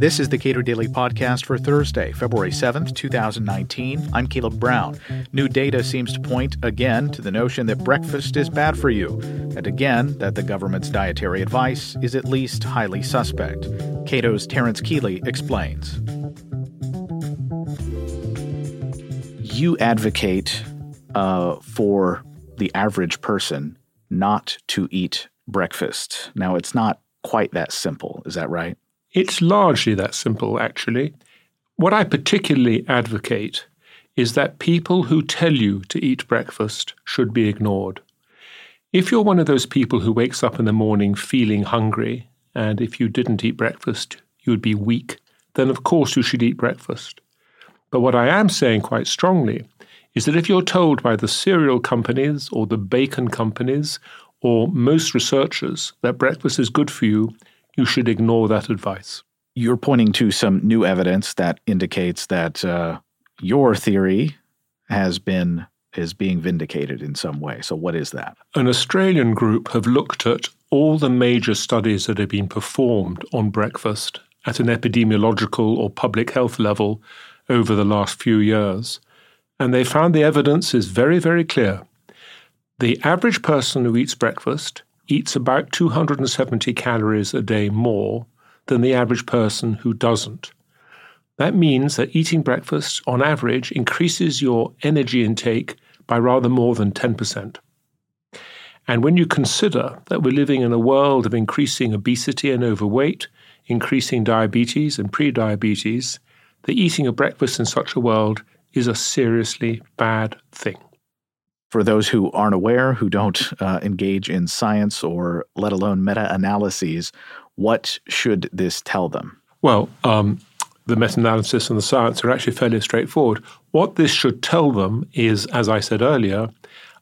This is the Cato Daily Podcast for Thursday, February 7th, 2019. I'm Caleb Brown. New data seems to point again to the notion that breakfast is bad for you, and again that the government's dietary advice is at least highly suspect. Cato's Terence Kealey explains. You advocate uh, for the average person not to eat breakfast. Now, it's not quite that simple. Is that right? It's largely that simple, actually. What I particularly advocate is that people who tell you to eat breakfast should be ignored. If you're one of those people who wakes up in the morning feeling hungry, and if you didn't eat breakfast, you would be weak, then of course you should eat breakfast. But what I am saying quite strongly is that if you're told by the cereal companies or the bacon companies or most researchers that breakfast is good for you, you should ignore that advice. You're pointing to some new evidence that indicates that uh, your theory has been is being vindicated in some way. So what is that? An Australian group have looked at all the major studies that have been performed on breakfast at an epidemiological or public health level over the last few years. And they found the evidence is very, very clear. The average person who eats breakfast eats about 270 calories a day more than the average person who doesn't. That means that eating breakfast, on average, increases your energy intake by rather more than 10%. And when you consider that we're living in a world of increasing obesity and overweight, increasing diabetes and prediabetes, the eating of breakfast in such a world is a seriously bad thing for those who aren't aware, who don't uh, engage in science or let alone meta analyses, what should this tell them? Well, um, the meta analysis and the science are actually fairly straightforward. What this should tell them is, as I said earlier,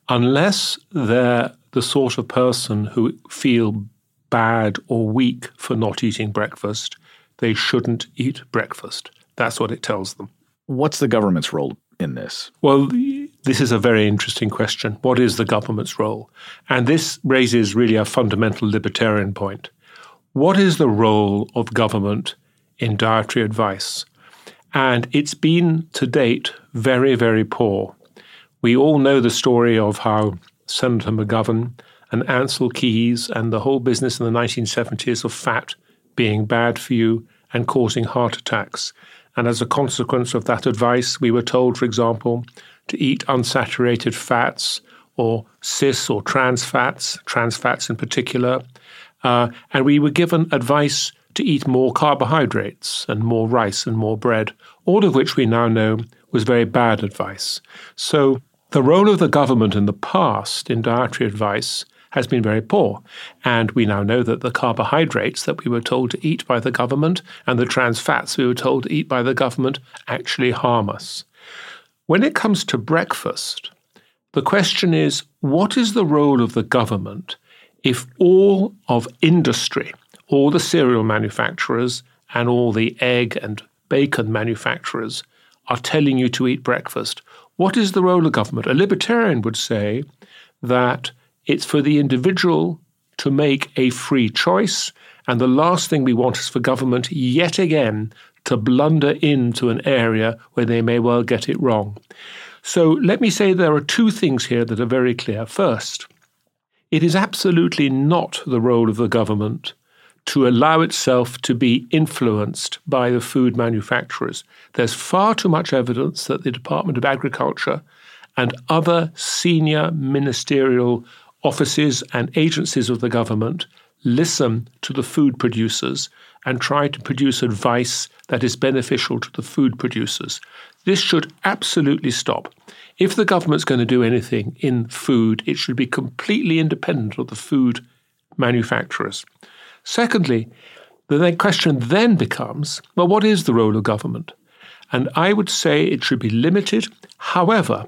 unless they're the sort of person who feel bad or weak for not eating breakfast, they shouldn't eat breakfast. That's what it tells them. What's the government's role in this? Well, this is a very interesting question. What is the government's role? And this raises really a fundamental libertarian point. What is the role of government in dietary advice? And it's been to date very, very poor. We all know the story of how Senator McGovern and Ancel Keys and the whole business in the 1970s of fat being bad for you and causing heart attacks. And as a consequence of that advice, we were told, for example, to eat unsaturated fats or cis or trans fats, trans fats in particular. Uh, and we were given advice to eat more carbohydrates and more rice and more bread, all of which we now know was very bad advice. So the role of the government in the past in dietary advice has been very poor. And we now know that the carbohydrates that we were told to eat by the government and the trans fats we were told to eat by the government actually harm us. When it comes to breakfast, the question is what is the role of the government if all of industry, all the cereal manufacturers, and all the egg and bacon manufacturers are telling you to eat breakfast? What is the role of government? A libertarian would say that it's for the individual to make a free choice. And the last thing we want is for government yet again to blunder into an area where they may well get it wrong. So let me say there are two things here that are very clear. First, it is absolutely not the role of the government to allow itself to be influenced by the food manufacturers. There's far too much evidence that the Department of Agriculture and other senior ministerial offices and agencies of the government listen to the food producers and try to produce advice that is beneficial to the food producers. This should absolutely stop. If the government's going to do anything in food, it should be completely independent of the food manufacturers. Secondly, the question then becomes well, what is the role of government? And I would say it should be limited. However,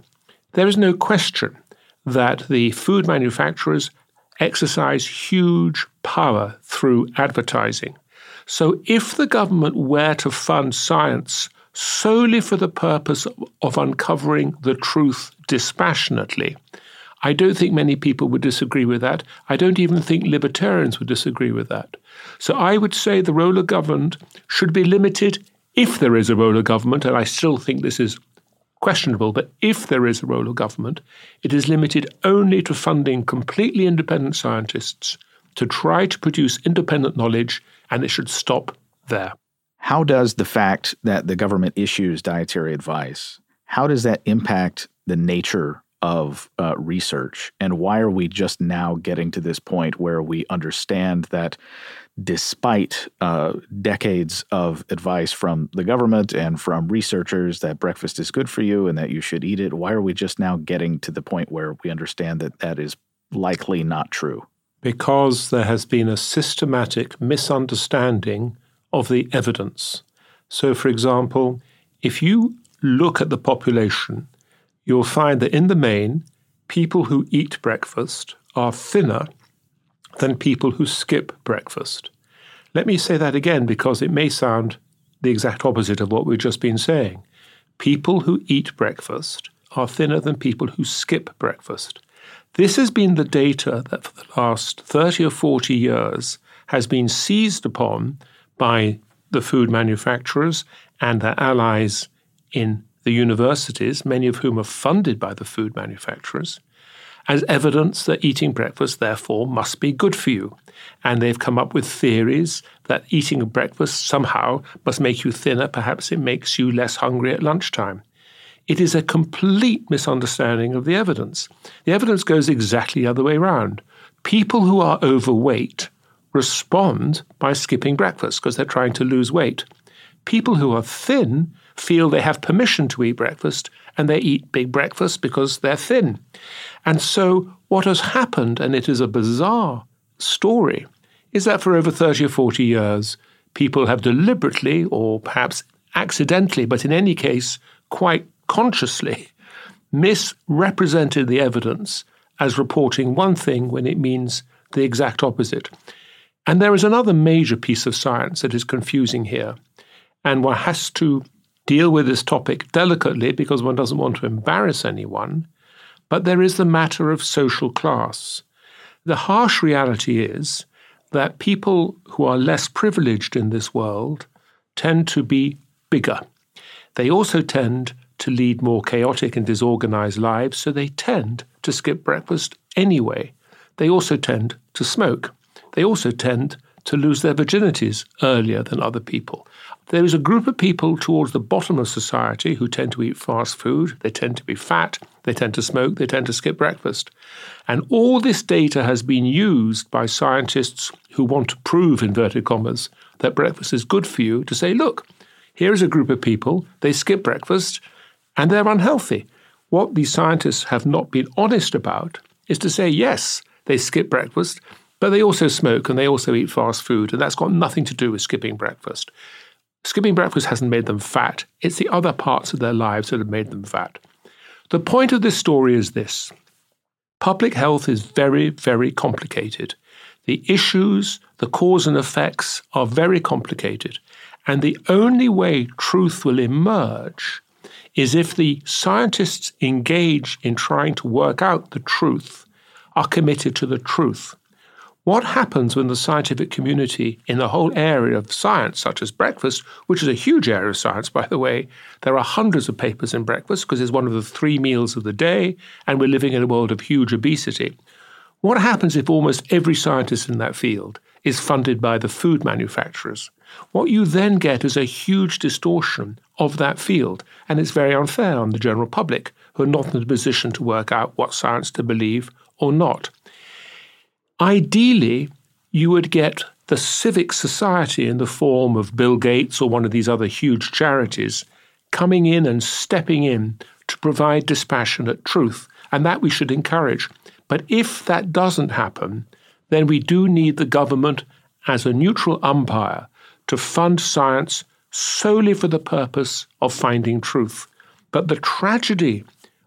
there is no question that the food manufacturers exercise huge power through advertising. So, if the government were to fund science solely for the purpose of uncovering the truth dispassionately, I don't think many people would disagree with that. I don't even think libertarians would disagree with that. So I would say the role of government should be limited if there is a role of government, and I still think this is questionable, but if there is a role of government, it is limited only to funding completely independent scientists to try to produce independent knowledge, and it should stop there. How does the fact that the government issues dietary advice, how does that impact the nature of uh, research? And why are we just now getting to this point where we understand that despite uh, decades of advice from the government and from researchers that breakfast is good for you and that you should eat it, why are we just now getting to the point where we understand that that is likely not true? Because there has been a systematic misunderstanding of the evidence. So, for example, if you look at the population, you'll find that in the main, people who eat breakfast are thinner than people who skip breakfast. Let me say that again because it may sound the exact opposite of what we've just been saying. People who eat breakfast are thinner than people who skip breakfast. This has been the data that for the last 30 or 40 years has been seized upon by the food manufacturers and their allies in the universities, many of whom are funded by the food manufacturers, as evidence that eating breakfast, therefore, must be good for you. And they've come up with theories that eating breakfast somehow must make you thinner, perhaps it makes you less hungry at lunchtime. It is a complete misunderstanding of the evidence. The evidence goes exactly the other way around. People who are overweight respond by skipping breakfast because they're trying to lose weight. People who are thin feel they have permission to eat breakfast and they eat big breakfast because they're thin. And so, what has happened, and it is a bizarre story, is that for over 30 or 40 years, people have deliberately or perhaps accidentally, but in any case, quite consciously, misrepresented the evidence as reporting one thing when it means the exact opposite. And there is another major piece of science that is confusing here, and one has to deal with this topic delicately because one doesn't want to embarrass anyone. But there is the matter of social class. The harsh reality is that people who are less privileged in this world tend to be bigger. They also tend to lead more chaotic and disorganized lives, so they tend to skip breakfast anyway. They also tend to smoke they also tend to lose their virginities earlier than other people. There is a group of people towards the bottom of society who tend to eat fast food, they tend to be fat, they tend to smoke, they tend to skip breakfast. And all this data has been used by scientists who want to prove, inverted commas, that breakfast is good for you to say, look, here is a group of people, they skip breakfast and they're unhealthy. What these scientists have not been honest about is to say, yes, they skip breakfast, but they also smoke and they also eat fast food, and that's got nothing to do with skipping breakfast. Skipping breakfast hasn't made them fat, it's the other parts of their lives that have made them fat. The point of this story is this public health is very, very complicated. The issues, the cause and effects are very complicated. And the only way truth will emerge is if the scientists engaged in trying to work out the truth are committed to the truth. What happens when the scientific community in the whole area of science, such as breakfast, which is a huge area of science, by the way, there are hundreds of papers in breakfast because it's one of the three meals of the day, and we're living in a world of huge obesity. What happens if almost every scientist in that field is funded by the food manufacturers? What you then get is a huge distortion of that field, and it's very unfair on the general public who are not in a position to work out what science to believe or not. Ideally, you would get the civic society in the form of Bill Gates or one of these other huge charities coming in and stepping in to provide dispassionate truth, and that we should encourage. But if that doesn't happen, then we do need the government as a neutral umpire to fund science solely for the purpose of finding truth. But the tragedy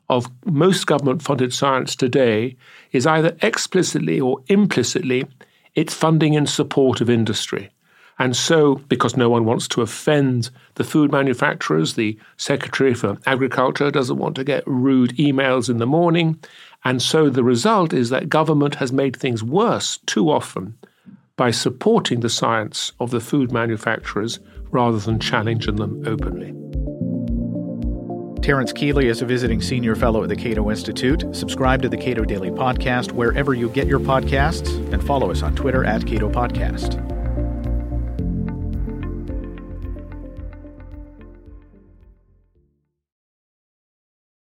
of most government funded science today is either explicitly or implicitly it's funding in support of industry. And so, because no one wants to offend the food manufacturers, the Secretary for Agriculture doesn't want to get rude emails in the morning. And so the result is that government has made things worse too often by supporting the science of the food manufacturers rather than challenging them openly. Terence Kealey is a visiting senior fellow at the Cato Institute. Subscribe to the Cato Daily Podcast wherever you get your podcasts and follow us on Twitter at Cato Podcast.